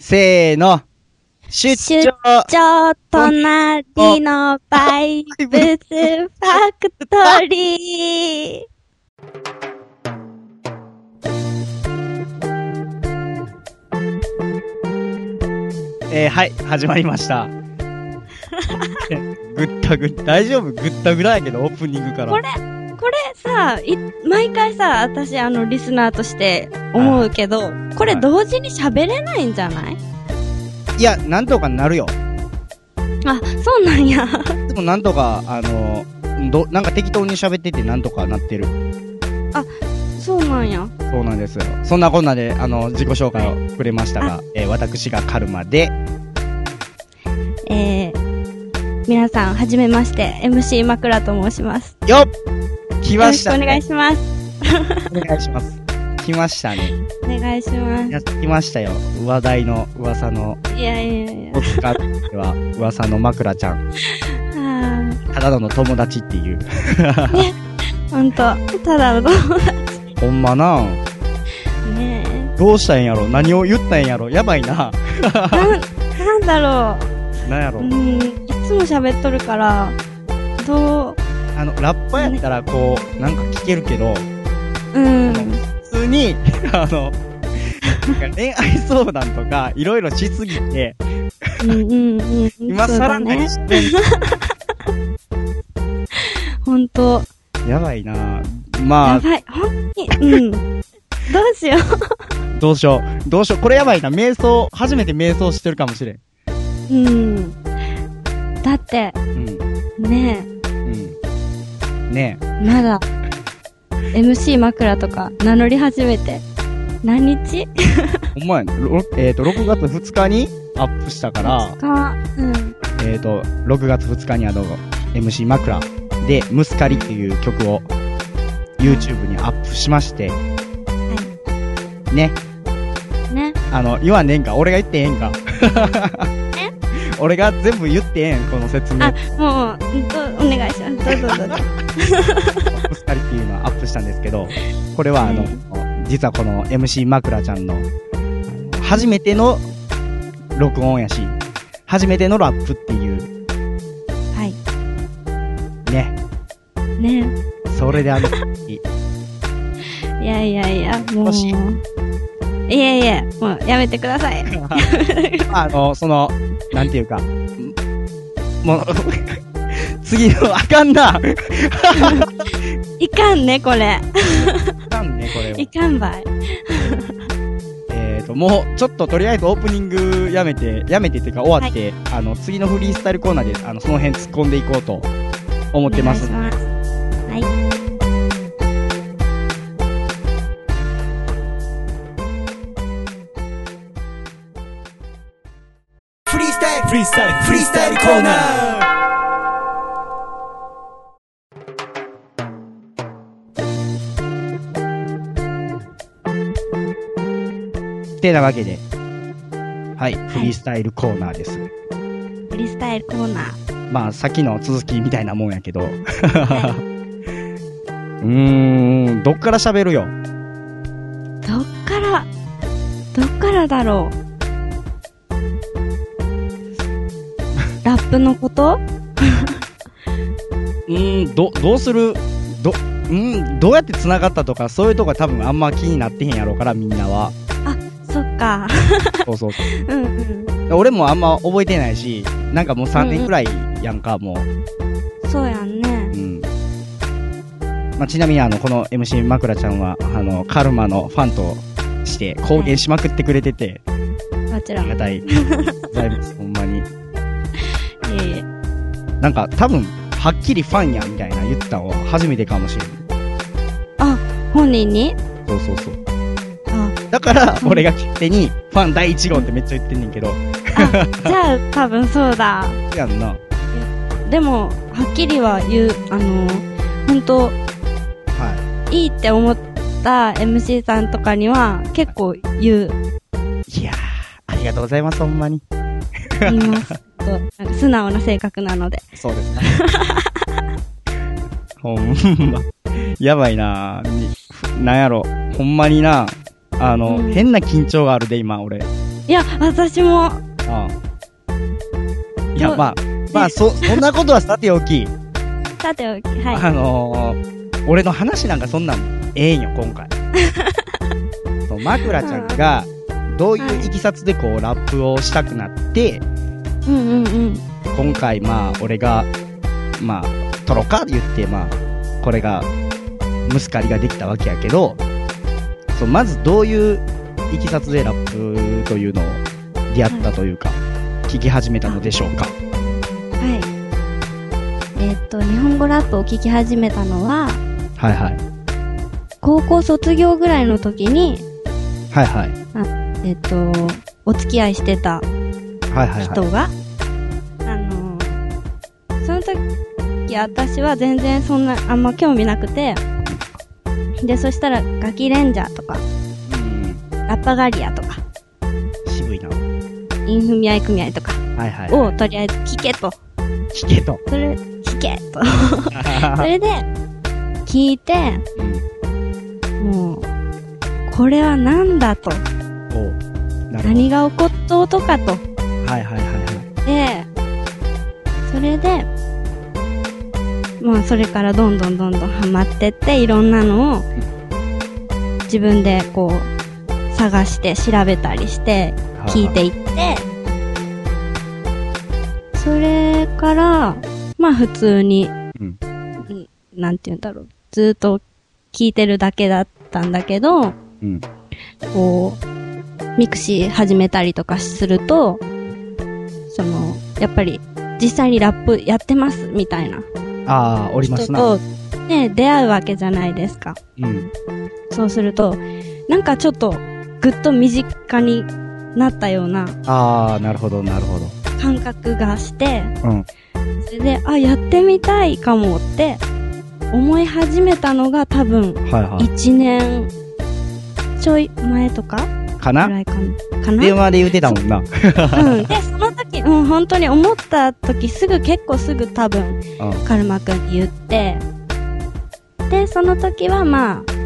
せーの。出出張張隣のバイブスファクトリー。えー、はい、始まりました。ぐったぐ大丈夫？ぐったぐらやけど、オープニングから。これさ、い、毎回さ、私あの、リスナーとして思うけど、これ同時に喋れないんじゃない？いや、なんとかなるよ。あ、そうなんや。でもなんとか、あのど、なんか適当に喋っててなんとかなってる。そうなんや。そうなんですよ。そんなこんなで、あの、自己紹介をくれましたが、えー私がカルマで、えー、皆さん、はじめまして、MC 枕と申します。よっ来ましたね。願いします。お願いします。来ましたね。お願いしまやってきましたよ。話題の噂の、す。いやいやいやお。使っては噂の枕ちゃん。あただの友達っていう。ーほんと、ただの友達ほんまなねえ。どうしたんやろ？何を言ったんやろ？やばいな。なん、なんだろなんやろ？う。うん、いつも喋っとるから、どう、あの、ラッパやったらこう、なんか聞けるけど、うん、普通に、あの、恋愛相談とか、いろいろしすぎて、うん、うん、うん。今更何ね。してんほんと、のやばいなまあ、やばい、ほんに、うん。どうしよどうしよう。どうしよう。これやばいな。瞑想、初めて瞑想してるかもしれん。う。うん。だって、うん。ねうん。ねえ、まだ、MC 枕とか名乗り始めて、何日？え。ほんまやね。ろえっ、と、6月2日にアップしたから、か、うん。えっ、と、6月2日にあの、MC 枕で、ムスカリっていう曲を YouTube にアップしまして、ね。ね。あの、言わんねえんか。俺が言ってええんか。俺が全部言ってええん、この説明あ。、もう、お願い。どうぞどうぞ。ムスカリっていうのをアップしたんですけど、これはあの、実はこの MC 枕ちゃんの、初めての録音やし、初めてのラップっていう、はい。ね。ねそれであの、いやいやいや、もう。いやいや、もうやめてください。あの、その、なんていうか、もう、次の、あかんな。いかんね、これ。あかんね、これは。いかんばい。えーと、もう、ちょっととりあえずオープニングやめて、やめてっていうか終わって、あの、次のフリースタイルコーナーで、あの、その辺突っ込んでいこうと思ってます。ます。はい。フリースタイルフリースタイルフリースタイルコーナーてなわけで、はい、フリースタイルコーナーです。フリースタイルコーナー。まあ、さっきの続きみたいなもんやけど。うーん、どっから喋るよ？どっから、どっからだろう？ラップのこと？うーん、ど、どうする？ど、うん、どうやって繋がったとか、そういうとこは多分あんま気になってへんやろうから、みんなは。か。そうそうそ うんうん。う。俺もあんま覚えてないし、なんかもう3年くらいやんか、もそうやんねう。。うん。まあ、ちなみにあの、この MC 枕ちゃんは、あの、カルマのファンとして公言しまくってくれてて、もちろん。いありがたい。ございます、ほんまに。えいえ。なんか多分、はっきりファンや、みたいな言ったのは初めてかもしれん。あ、本人に？そうそうそう。あ、だから、俺が勝手に、ファン第1号ってめっちゃ言ってんねんけど、あ、じゃあ多分そうだ。やんな。でも、はっきりは言う、あの、本当はいいって思った MC さんとかには結構言う、い。いやー、ありがとうございます、ほんまに。言います。素直な性格なので。そうですね。ほんま。やばいなになんやろ。ほんまにな、あの、うん変な緊張があるで、今、俺。いや、私も、うん。いや、まあ、まあ、そ、そんなことはさておき、さておき、はい。あのー、俺の話なんかそんなんええんよ、今回。そう、枕ちゃんが、どういういきさつでこう、ラップをしたくなって、うんうんうん。今回まあ、俺が、まあ、撮ろうか言って、まあ、これが、ムスカリができたわけやけど、そう、まずどういういきさつでラップというのを出会ったというか、聞き始めたのでしょうか？はい。えーっと、日本語ラップを聴き始めたのは、はいはい。高校卒業ぐらいの時に、はいはい。えーっと、お付き合いしてたはいはいはい。人が、あのーその時、私は全然そんな、あんま興味なくて、で、そしたら、ガキレンジャーとか、うん。ラッパガリアとか、渋いな。インフミアイ組合とかはいはい。を、とりあえず聞けと。聞けと。それ、聞けと。それで、聞いて、うん。もう、これは何だと。何が起こっとうとかと。はいはいはいはい。で、それで、まあそれからどんどんどんどんハマってって、いろんなのを自分でこう探して調べたりして聞いていって、それから、まあ普通に、うん。うんなんて言うんだろう、ずーっと聞いてるだけだったんだけど、うん。こう、 mixi 始めたりとかすると、その、やっぱり、実際にラップやってます、みたいなああ、おりま人すな。と、ね、出会うわけじゃないですか。うん。そうすると、なんかちょっと、ぐっと身近になったようなああ、なるほどなるほど。感覚がして、うん。それで、あ、やってみたいかもって、思い始めたのが多分、はいはい。1年ちょい前とかかな？かな電話で言うてたもんな。うん。で、そ の時、うん、本当に思った時、すぐ、結構すぐ多分、うん。カルマくんに言って、で、その時はまあ、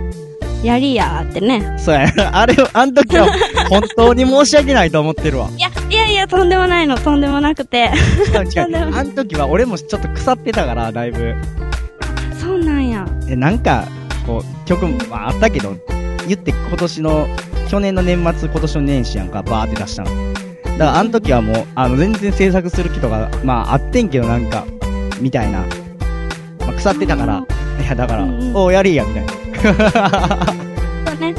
やりやーってね。そうや、あれ、あの時は本当に申し訳ないと思ってるわ。いや、いやいや、とんでもないの、とんでもなくて。あの時は俺もちょっと腐ってたから、だいぶ。そうなんや。え、なんか、こう、曲も、まあ、あったけど、言って今年の、去年の年末、今年の年始やんか、バーって出したの。だから、あの時はもう、あの、全然制作する気とか、まあ、あってんけど、なんか、みたいな。まあ、腐ってたから、いや、だから、うんうんおうやりや、みたいな。そうね。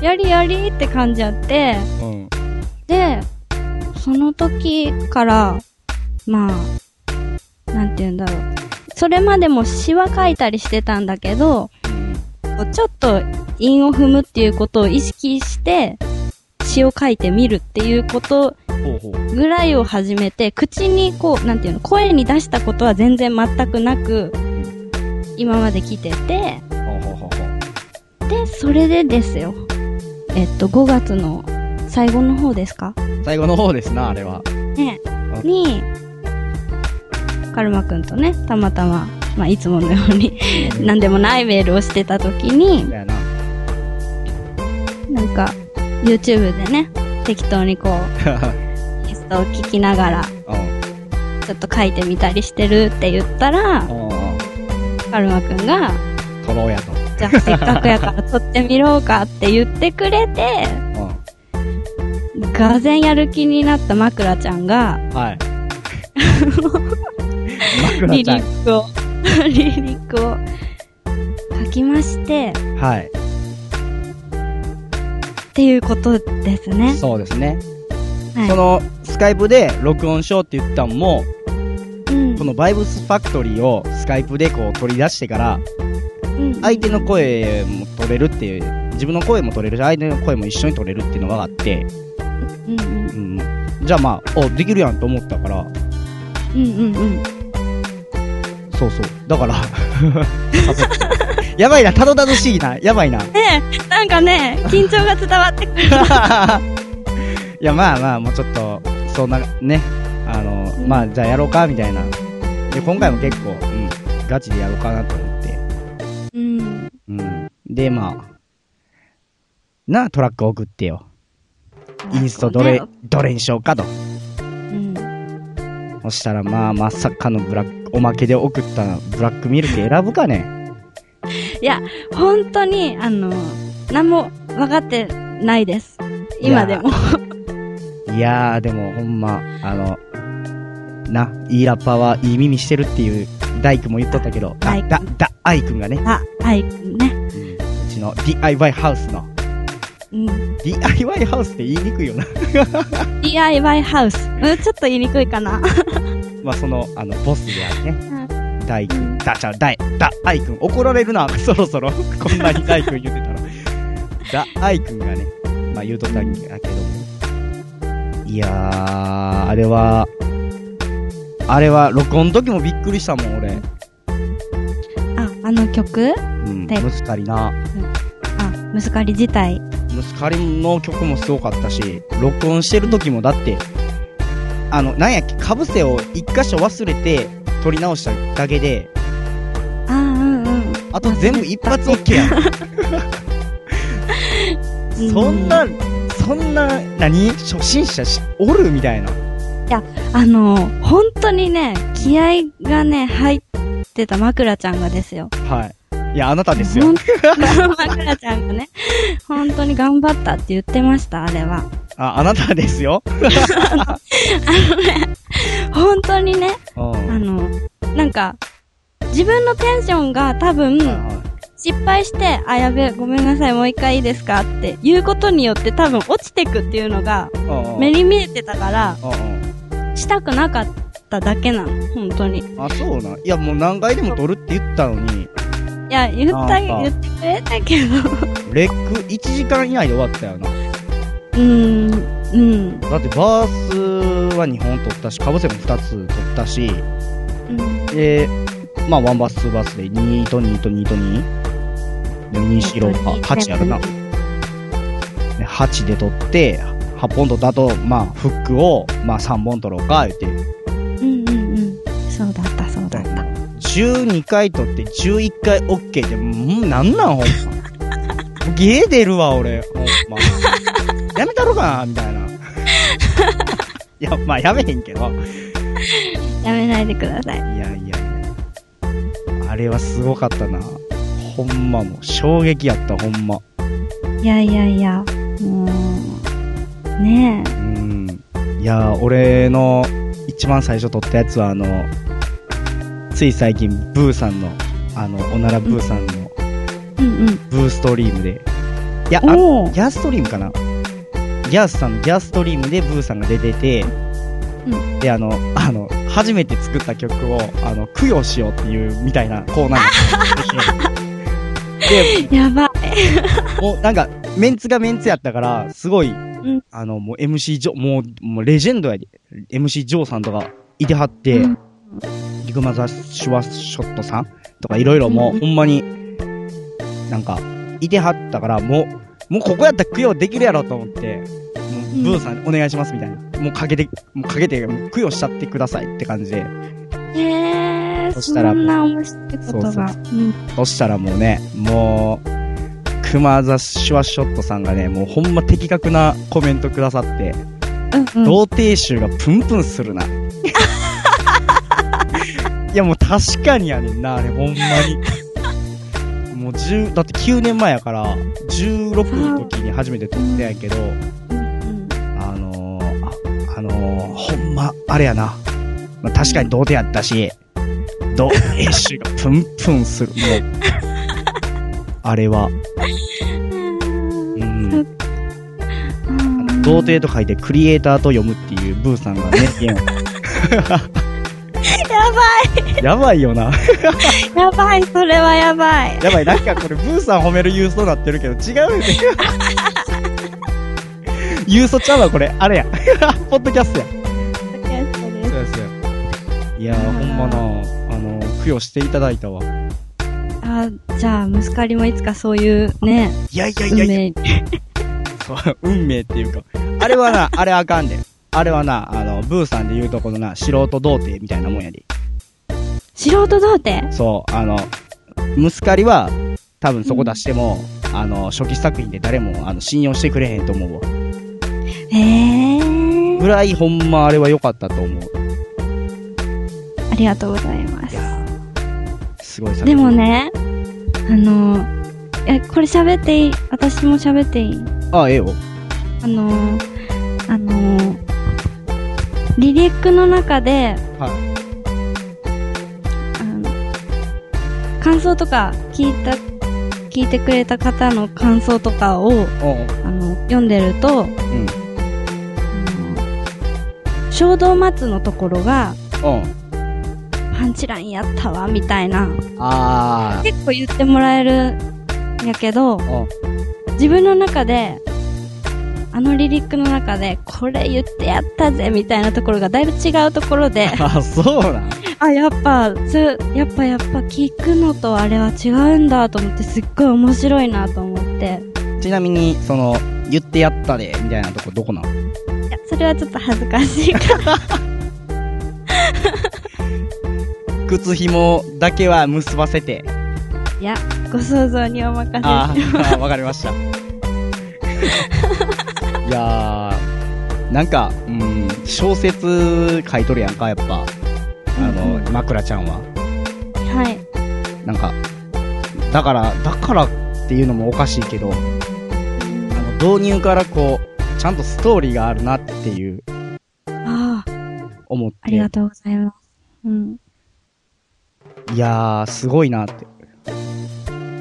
やりやりって感じやって、うん。で、その時から、まあ、なんて言うんだろう。それまでも詩は書いたりしてたんだけど、ちょっと韻を踏むっていうことを意識して、詩を書いてみるっていうこと。ぐらいを始めて、口にこう、なんていうの、声に出したことは全然全くなく、今まで来てて。で、それでですよ。えっと、5月の最後の方ですか？最後の方ですな、あれは。ねう、んに、カルマくんとね、たまたま、まあ、いつものように、なんでもないメールをしてた時に。なんか、YouTube でね、適当にこう、テストを聞きながら、うん。ちょっと書いてみたりしてるって言ったら。カルマくんが、撮ろうやと。じゃあせっかくやから撮ってみろうかって言ってくれて、うん。がぜんやる気になった枕ちゃんが、はい。リリ。ックを、リリックを書きまして、はい。っていうことですね。そうですね。はい。その、スカイプで録音しようって言ったんも、うんこのバイブスファクトリーをスカイプでこう取り出してから、うん相手の声も取れるっていう、自分の声も取れるし、相手の声も一緒に取れるっていうのがあって、うんうんうん。じゃあまあ、お、できるやんと思ったから、うんうんうん。そうそう。だから、やばいな、たどたどしいな、やばいな。ねえ、なんかね、緊張が伝わ。いや、まあまあ、もうちょっと、そんな、ね、あの、うんまあ、じゃあやろうか、みたいな。で、今回も結構、うん、ガチでやろうかなと思って。うん。うん。で、まあ、なあ、トラック送ってよ。インストどれね、どれにしようかと。うん。そしたらまあ、まさかのブラック、おまけで送ったブラックミルク選ぶかね。いや、本当に、あの、何も分かってないです。今でも。いやー、でもほんま、あの、な、いいラッパーはいい耳してるっていう、大工も言っとったけど、だだ、だ、アイくんがね、あ、はい、ね。うんうちの DIY ハウスの、うん。DIY ハウスって言いにくいよな。DIY ハウス。うん、ちょっと言いにくいかな。まあ、その、あの、ボスであるね、大工、うんだ、ちゃう、だい、だ、怒られるな、そろそろ。こんなに大工言ってたら。だ、アイくんがね、まあ、言うとったんやけども。いやー、あれは、あれは、録音の時もびっくりしたもん、俺。あ、あの曲？うん、でムスカリな。あ、ムスカリ自体。ムスカリの曲もすごかったし、録音してる時もだって、あの、なんやっけ、かぶせを一箇所忘れて、撮り直しただけで、あ、うんうん。あと全部一発 OK やん。そんな、そんな、何初心者し、おるみたいな。あの、本当にね、気合がね、入ってた枕ちゃんがですよ。はい。いや、あなたですよ。枕ちゃんがね、本当に頑張ったって言ってました、あれは。あ、あなたですよ。本当にね、うん。あの、なんか、自分のテンションが多分、は失敗して、あ、やべ、ごめんなさい、もう一回いいですかって言うことによって多分落ちてくっていうのが目に見えてたから、したくなかっただけなの、本当に。いあ、そうなん？いや、もう何回でも撮るって言ったのに、や、言った、言ってくれたけど。レック1時間以内で終わったよな。うーん、うん。だってバースは2本撮ったし、かぶせも2つ撮ったし、うんで、まあ、ワンバース、ツーバースで2と2と2と2。で、2しろか、8やるな。で8で撮って、8本撮った後、まあ、フックを、まあ、3本撮ろうか、言って。うんうんうん。そうだった、そうだった。12回撮って11回 OK って、もうなんなんほんま。ゲー出るわ、俺。ほんま。やめたろかなみたいな。い や、まあ、やめへんけど。やめないでください。いやいやいや。あれはすごかったな。ほんまもう、衝撃やった、ほんま。いやいやいや、もう、ねうん。いや、俺の一番最初撮ったやつは、あの、つい最近、ブーさんの、あの、おならブーさんの、え。うんうん。ブーストリームで。いや、あギャーストリームかなギャースさんのギャーストリームでブーさんが出てて、うで、あの、あの、初めて作った曲を、あの、供養しようっていう、みたいなコーナー で、やばい。もうなんか、メンツがメンツやったから、すごい、んあの、もう MC ジョ、もう、もうレジェンドやで。MC ジョーさんとかいてはって、うんリグマザシュワショットさんとかいろいろもう、うんほんまに、なんか、いてはったから、もう、もうここやったら供養できるやろと思って、もう、ブーさんお願いしますみたいな。もうかけて、もうかけて、供養しちゃってくださいって感じで。へえ、そそしたらんな面白いことそうが。うん。そしたらもうね、もう、クマザシュワショットさんがね、もうほんま的確なコメントくださって、うんうん。童貞臭がプンプンするな。いやもう確かにやねんな、あれほんまに。もう10、だって9年前やから、16の時に初めて撮ったんやけど、うんあのー、あ、あのー、ほんま、あれやな。まあ、確かに童貞やったし、童貞臭がプンプンする。もう、あれは、うん。うん。童貞と書いてクリエイターと読むっていうブーさんがね、やばやばいよな。い、やばい、それはやばい。やばい、なんかこれブーさん褒める郵送なってるけど、違うよね。郵送ちゃうわ、これ。あれや。ポッドキャストや。そうですよ。いやー、ほんまな、あの、供養していただいたわ。あ、じゃあ、ムスカリもいつかそういうね、いやいやい運やいや、運命っていうか。あれはな、あれあかんで。あれはな、あの、ブーさんで言うとこのな、素人童貞みたいなもんやで。素人童貞？そう、あの、ムスカリは、多分そこ出しても、あの、初期作品で誰も、あの、信用してくれへんと思うわ。へえぐらいほんまあれは良かったと思う。ありがとうございます。すごい作でも。ね、あの、え、これ喋っていい？私も喋っていい？あ、ええよ。あの、あの、リリックの中で、はい。あの、感想とか聞いた、聞いてくれた方の感想とかを、あの、読んでると、うん。あの、衝動待つのところが、うん。パンチラインやったわ、みたいな、あ結構言ってもらえるんやけど、ー。自分の中で、あのリリックの中で、これ言ってやったぜみたいなところがだいぶ違うところで、あ、そうなん？あ、やっぱ、そやっぱやっぱ聞くのとあれは違うんだと思って、すっごい面白いなと思って。ちなみに、その、言ってやったで、みたいなとこどこなの？いや、それはちょっと恥ずかしいから。靴紐だけは結ばせて。いや、ご想像にお任せしあ。ー、わかりました。いやー、なんか、うん、小説書いとるやんか、やっぱ。あの、うん枕ちゃんは。はい。なんか、だから、だからっていうのもおかしいけど、あの、導入からこう、ちゃんとストーリーがあるなっていう、ああ、思って。ありがとうございます。うん。いやー、すごいなって。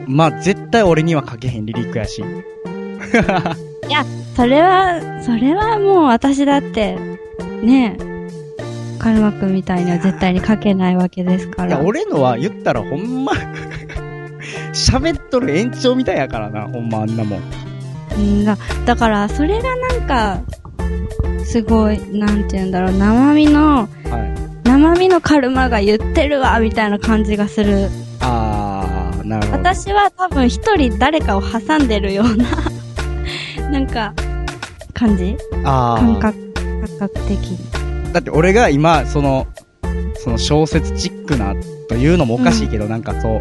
まあ、絶対俺には書けへんリリックやし。それは、それはもう私だって、ねえ、カルマくんみたいには絶対に書けないわけですかいや、ら。俺のは言ったらほんま、喋っとる延長みたいやからな、ほんまあんなもん。うんだだから、それがなんか、すごい、なんて言うんだろう、生身の、はい。生身のカルマが言ってるわ、みたいな感じがする。あー、なるほど。私は多分一人誰かを挟んでるような、なんか、感じ？あー感覚、感覚的に。だって俺が今、その、その小説チックなというのもおかしいけど、なんかそう、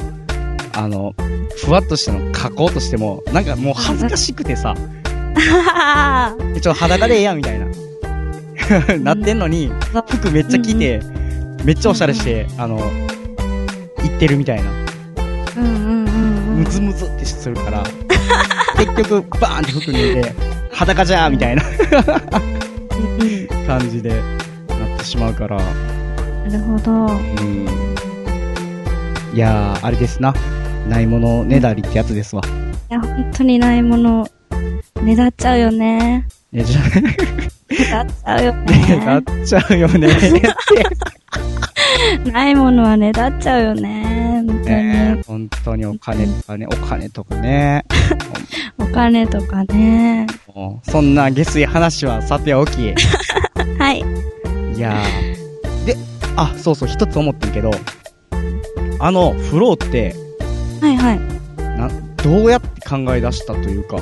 あの、ふわっとしたの書こうとしても、なんかもう恥ずかしくてさ、ちょ、裸でええやんみたいな。なってんのに、あ、服めっちゃ着て、めっちゃおしゃれして、あの、行ってるみたいな。うんうんうんうん。ムズムズってするから、結局、バーンって服脱いで、裸じゃーみたいな感じでなってしまうから、なるほど。うん。いやー、あれですな。ないものねだりってやつですわ。いや、本当にないもの、ねだっちゃうよね。え、じゃねだっちゃうよね、なっね。ちゃうよね。ないものはねだっちゃうよね。本当ねに。本当にお金とかね、お金とかね。お金とかね。そんな下水話はさておき。い はい。やー。で、あ、そうそう、一つ思ってんけど、あの、フローって、はいはい。な、どうやって考え出したというか、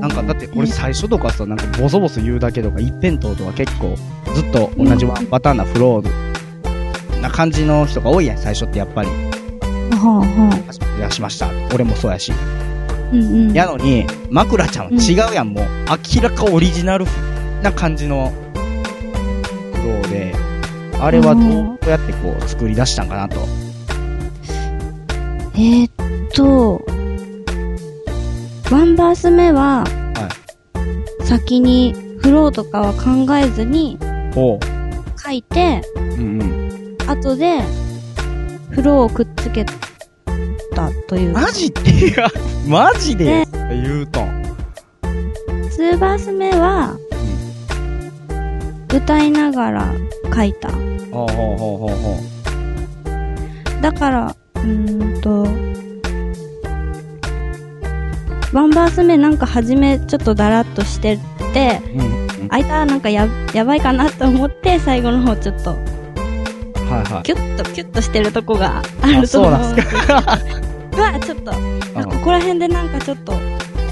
なんかだって俺最初とかさ、なんかボソボソ言うだけとか一辺倒とか結構ずっと同じワンパターンなフローな感じの人が多いやん、最初ってやっぱり。ほうほう。初めて出しました。俺もそうやし。うんうん。やのに、枕ちゃんは違うやん、もう。明らかオリジナルな感じのフローで、あれはどうやってこう作り出したんかなと。えー、っと、ワンバース目は、先にフローとかは考えずに。書いて、うんうん。後で、フローをくっつけたという。マジっていや、マジで？言うとん。2バース目は、歌いながら書いた。ほうほうほうほうほだから、うーんと、ワンバース目なんか初めちょっとだらっとしてて。うんあいたなんかや、やばいかなと思って、最後の方ちょっと、はいはい。キュッと、キュッとしてるとこがあると思う。なんすか。は、ちょっと、あここら辺でなんかちょっと、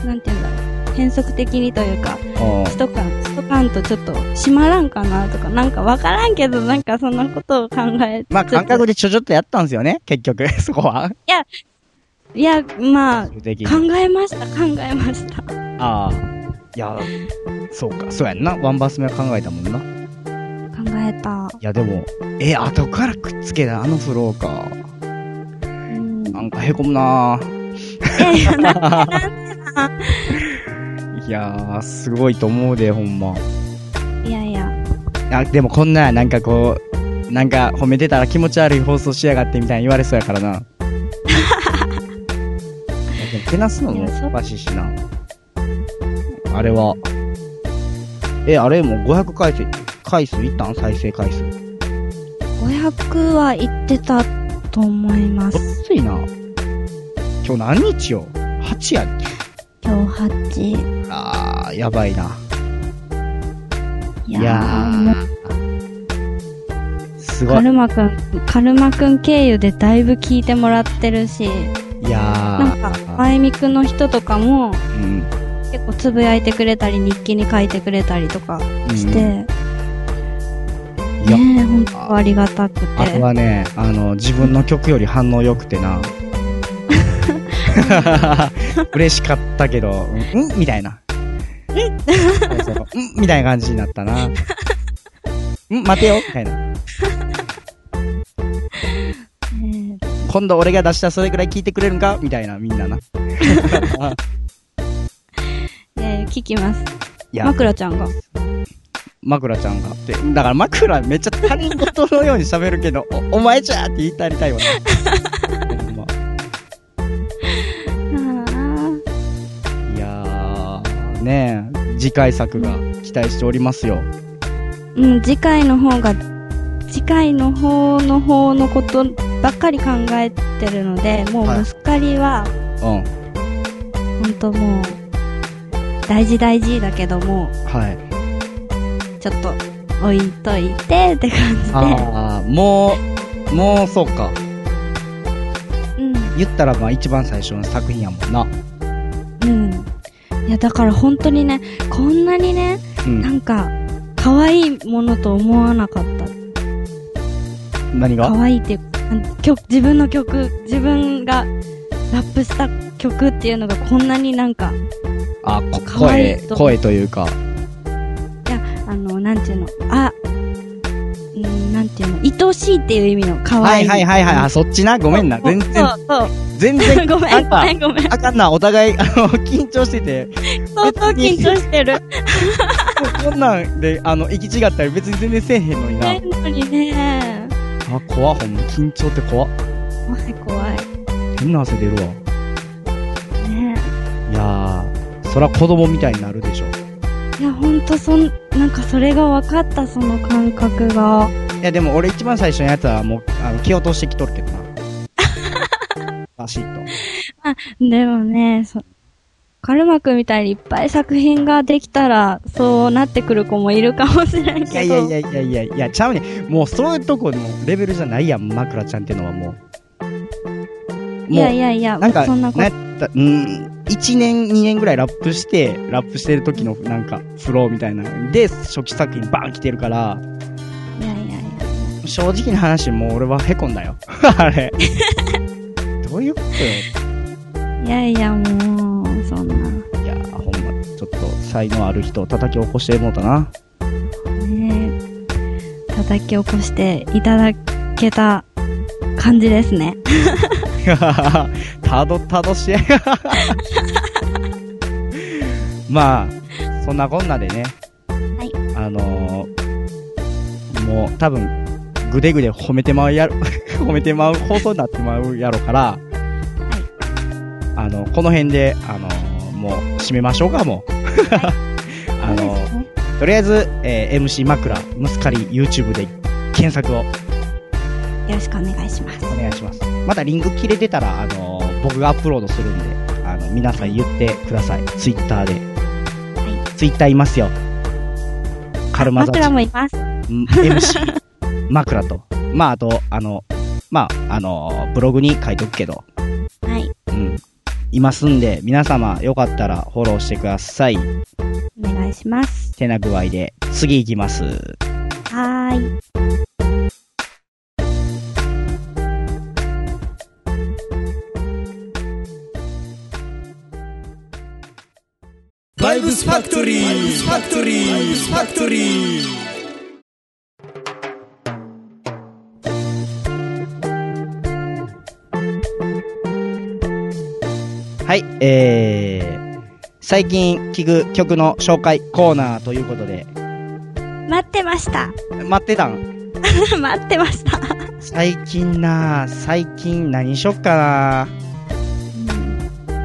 なんて言うんだろう。変則的にというか、おう一缶、一缶とちょっと閉まらんかなとか、なんかわからんけど、なんかそんなことを考えまあ、感覚でちょちょっとやったんですよね、結局、そこは。いや、まあ、最終的に考えました、考えました。ああ。いや、そうか、そうやんな。ワンバース目は考えたもんな。い考えた。や、でも、え、後からくっつけた？あのフローか。うん。なんかへこむなえいや、なんでなんでないやー、すごいと思うで、ほんま。いやいや。あ、でもこんな、なんかこう、なんか褒めてたら気持ち悪い放送しやがってみたいに言われそうやからな。いやでもけなすのもおかしいしな。あれは、え、あれもう500回数、回数いったん再生回数。500は言ってたと思います。ついな。今日何日よ ?8 やっけ今日8。あー、やばいな。いやー、もう、ー、すごい。カルマくん、カルマくん経由でだいぶ聞いてもらってるし、いやなんか、ー、まゆみくんの人とかも、うん。結構つぶやいてくれたり、日記に書いてくれたりとかして、うんいやねえ、本当ありがたくて。あれはね、あの、自分の曲より反応良くてな。嬉しかったけど、うんんみたいな。そうそううんみたいな感じになったな。ん待てよみたいな。ね今度俺が出したそれくらい聞いてくれるんか？みたいな、みんなな。ええ聞きます。枕ちゃんが。枕ちゃんがって。だから枕めっちゃ他人事のように喋るけど、おお前じゃーって言いたりたいわな。ほんまあ いやー、ねえ、次回作が期待しておりますよ。ーうん、次回の方が、次回の方の方のことばっかり考えてるので、もうはいムスカリは、うん。ほんともう、大事大事だけども、はい。ちょっと置いといてって感じで。ああ、もう、もうそうか。うん。言ったらまあ一番最初の作品やもんな。うん。いや、だから本当にね、こんなにね、う。なんんか、可愛いものと思わなかった。何が？可愛いって曲、自分の曲、自分がラップした曲っていうのがこんなになんか、あ、こ声、と声というか。あの、なんていうの、あ、うん、なんていうの、愛しいっていう意味の可は愛い。いはいはいはい。あ、そっちな？ごめんな。全然、そうそう。全然、ごめん、ごめん、ごめん。あかんな。お互い、あの、緊張してて、相当緊張してる。こんなんで、あの、行き違ったら別に全然せえへんのにな。ないのにね。あ、怖っほんま。緊張って怖っ。怖い怖い。変な汗出るわ。ねいやー、そら子供みたいになるでしょ。いや、ほんとそん、なんかそれが分かった、その感覚が。いや、でも俺一番最初のやつはもう、あの、気落としてきとるけどな。バシッと。でもね、そ、カルマくんみたいにいっぱい作品ができたら、そうなってくる子もいるかもしれんけど。いやいやいやいやいやいや、ちゃうねんもうそういうとこのレベルじゃないやん、枕ちゃんってのはもう。いやいやいや、なんか、そんなこと。うん、1年、2年ぐらいラップして、ラップしてる時のなんか、フローみたいな。で、初期作品バーン来てるから、いやいやいや。正直な話、もう俺は凹んだよ。あれ。どういうことよ。いやいや、もう、そんな。いやー、ほんま、ちょっと才能ある人を叩き起こしてもうたな。ね叩き起こしていただけた感じですね。たどたどし。まあ、そんなこんなでね。はい。あのー、もう多分、ぐでぐで褒めてまうやろ、褒めてまう放送になってまうやろから、あの、この辺で、あのーもう締めましょうか、もう。あのーとりあえず、えー MC 枕、ムスカリ YouTube で検索をよろしくお願いします。お願いします。またリンク切れてたら、あのー僕がアップロードするんで、あの、皆さん言ってください。ツイッターで。はい。ツイッターいますよ。カルマザチ枕もいます。うん MC 枕と。まあ、あと、あの、まあ、あのーブログに書いとくけど、はい。うん。いますんで、皆様よかったらフォローしてください。お願いします。てな具合で、次行きます。はーい。ババイブスファクトリーバイブスファクトリーバイブスファクトリーはい、えー、最近聴く曲の紹介コーナーということで、待ってました。待ってたん？待ってました。最近な最近何しよっかな。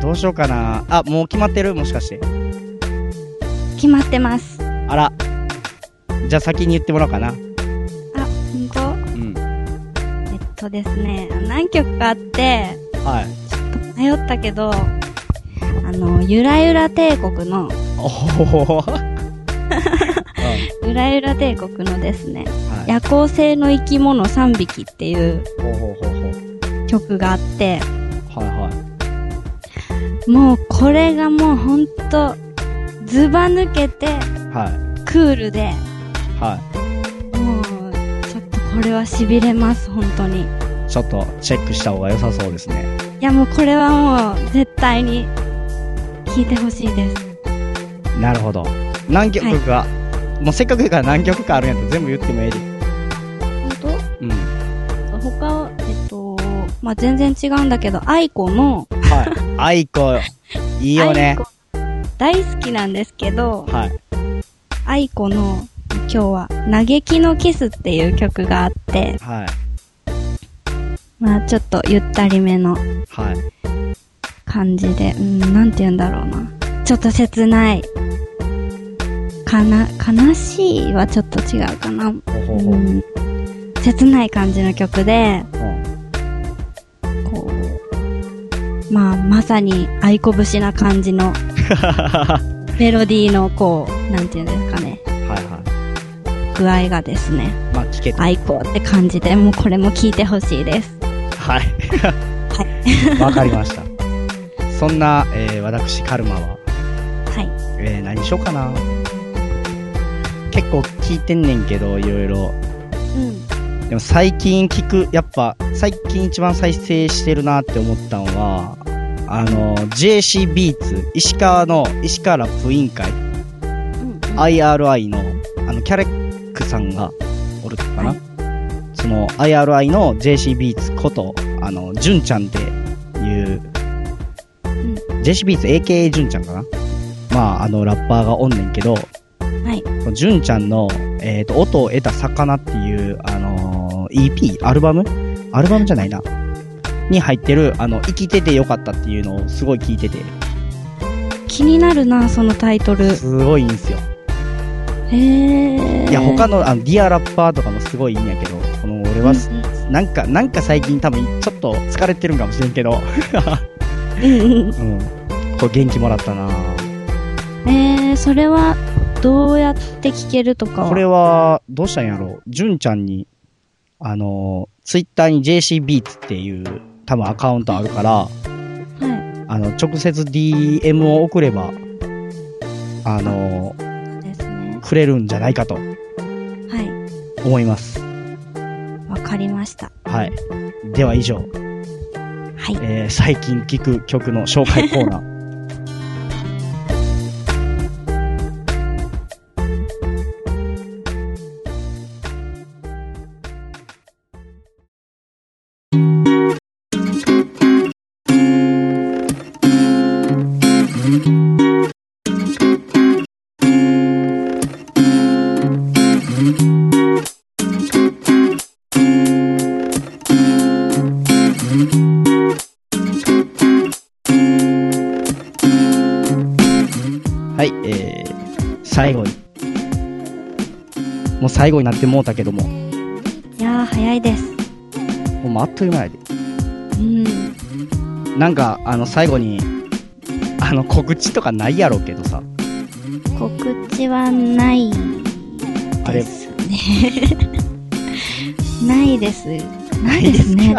どうしようかな。あ、もう決まってる？もしかして。決まってます。あら。じゃあ先に言ってもらおうかな。あ、本当？うん。えっとですね、何曲かあって、はい。迷ったけど、あの、ゆらゆら帝国の、おほほほ。ゆらゆら帝国のですね、はい。夜行性の生き物3匹っていう。曲があって、はいはい。もうこれがもうほんと、ずば抜けて、はい。クールで、はい。もう、ちょっとこれは痺れます、本当に。ちょっとチェックした方が良さそうですね。いやもうこれはもう、絶対に、聴いてほしいです。なるほど。何曲か、もうせっかくやから何曲かあるんやっ全部言ってもええで。本うん。当他、えっと、まあ、全然違うんだけど、愛子の、はい。あいこ、いいよね大好きなんですけど、はい。愛子の、今日は、嘆きのキスっていう曲があって、はい。まあちょっとゆったりめのはい。感じで、うん、なんて言うんだろうな。ちょっと切ない。かな、悲しいはちょっと違うかな。ほうほうほう。うん、切ない感じの曲で、うんこう、まあまさに愛子節な感じの メロディーのこう、なんて言うんですかね。はいは具合がですね、い。まあ、聞けた。愛子って感じで、もうこれも聴いてほしいです。はい。わかりました。そんな、えー、私、カルマは、はい。えー、何しようかな。結構聞いてんねんけど、いろいろ。うん。でも最近聞く、やっぱ、最近一番再生してるなって思ったのは、あの、JC ビーツ、石川の、石川ラップ委員会、うん、IRI の、あの、キャレックさんがおるかな、はいその IRI の JC ビーツこと、あの、純ちゃんっていう、うん。JC ビーツ AKA 純ちゃんかなまあ、あの、ラッパーがおんねんけど、はい。純ちゃんの、えっ、と、音を得た魚っていう、あのー EP? アルバム？アルバムじゃないな。に入ってる、あの、生きててよかったっていうのをすごい聞いてて、気になるな、そのタイトル。すごいいいんすよ。へー。いや、他の、あの、ディアラッパーとかもすごいいいんやけど、この、俺は、なんか、なんか最近多分、ちょっと疲れてるんかもしれんけど、うんうん。うん。これ元気もらったなえー、それは、どうやって聞けるとかは？これは、どうしたんやろう純ちゃんに、あの、ツイッターに JCBeats っていう、多分アカウントあるから、はい。あの、直接 DM を送れば、あの、ね。くれるんじゃないかとはい。思います。わかりました。はい。では以上、はい。えー、最近聴く曲の紹介コーナー。はい、えー、最後に。もう最後になってもうたけども、いやー、早いです。ほんまあっという間やで。うん。なんか、あの、最後に、あの、告知とかないやろうけどさ、告知はないあれ？ですね。ないです。ないですね。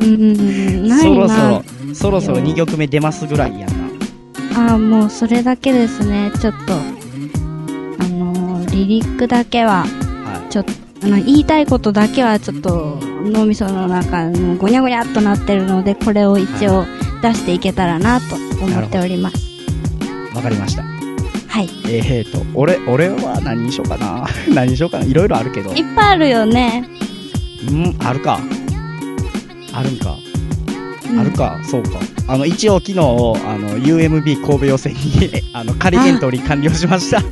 うん、ないな。そろそろ、そろそろ2曲目出ますぐらいやんな。ああ、もうそれだけですね。ちょっと、あのーリリックだけは、はちょっと、あの、言いたいことだけはちょっと、脳みその中、もうごにゃごにゃっとなってるので、これを一応出していけたらなと思っております。い。わかりました。はい。えーと、俺、俺は何にしようかな。何にしようかな。いろいろあるけど。いっぱいあるよね。うん、あるか。あるんか。うんあるか、そうか。あの、一応昨日、あの、UMB 神戸予選に、あの、仮エントリー完了しました。い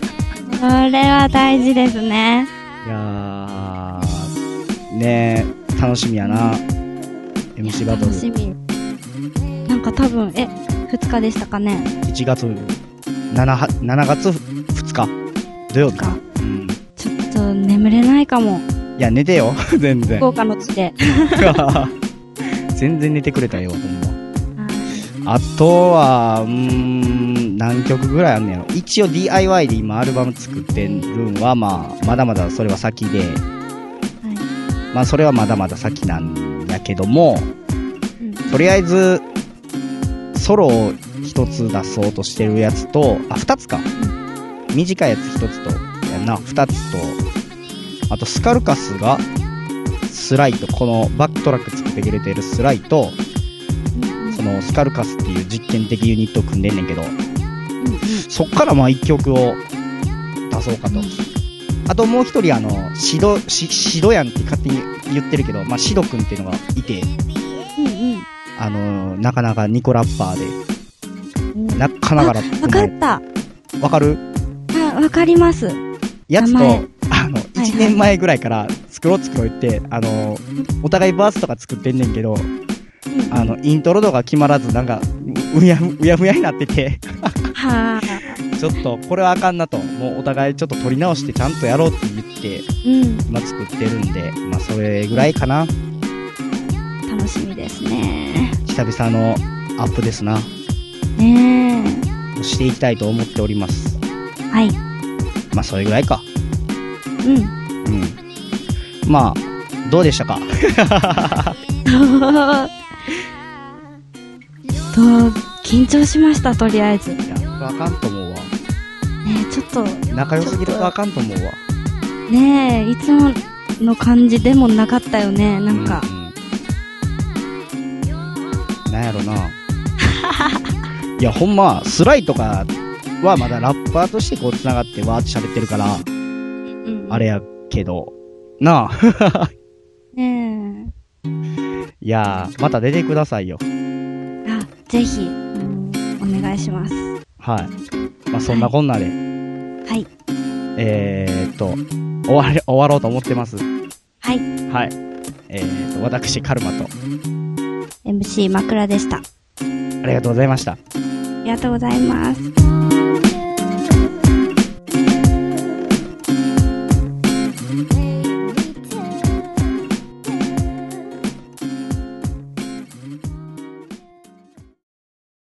それは大事ですね。やー、ねえ、楽しみやな。MC バトル楽。しみ。なんか多分、え、2日でしたかね。1月、7は、7月2日。土曜日か。うん。ちょっと眠れないかも。いや、寝てよ。全然福。岡の地で。全然寝てくれたよ、ほんま。はいあとは、うーん、何曲ぐらいあんねやろ。一応 DIY で今アルバム作ってるんは、まあ、まだまだそれは先で、まあそれはまだまだ先なんやけども、うん。とりあえず、ソロを一つ出そうとしてるやつと、あ、二つか。短いやつ一つと、やんな、二つと、あとスカルカスが、スライと、このバックトラック作ってくれてるスライと、そのスカルカスっていう実験的ユニットを組んでんねんけど、そっからまあ一曲を出そうかと。あともう一人あの、シド、シシドヤンって勝手に言ってるけど、まあシドくんっていうのがいて、うんうんあのなかなかニコラッパーうん。で、なかなかラップわかった。わかる？あ、わかります。やつとあの、はい1年前ぐらいから作ろう作ろう言って、あの、お互いバースとか作ってんねんけど、あの、イントロとか決まらず、なんか、ううやふ、うやふやになってて、はあ。ちょっと、これはあかんなと。もうお互いちょっと取り直してちゃんとやろうって言って、うん。今作ってるんで、まあそれぐらいかな。楽しみですね。久々のアップですな。ねしていきたいと思っております。え。はい。まあそれぐらいか。うん。うん。まあ、どうでしたか？と、緊張しました、とりあえず。ねいや、あかんと思うわ。えちょっと、仲良すぎる？とあかんと思うわ。ねえ、いつもの感じでもなかったよね、なんか。うんうん。なんやろな。いや、ほんま、スライとかはまだラッパーとしてこう繋がってわーって喋ってるから、うんあれやけど、なあ。ね いやー、また出てくださいよ。ぜひ、うんお願いします。はい。まあ、そんなこんなで、はい。えーっと、終わり、終わろうと思ってます。はい。はい。えーっと、私、カルマと、MC 枕でした。あありがとうございました。りがとうございます。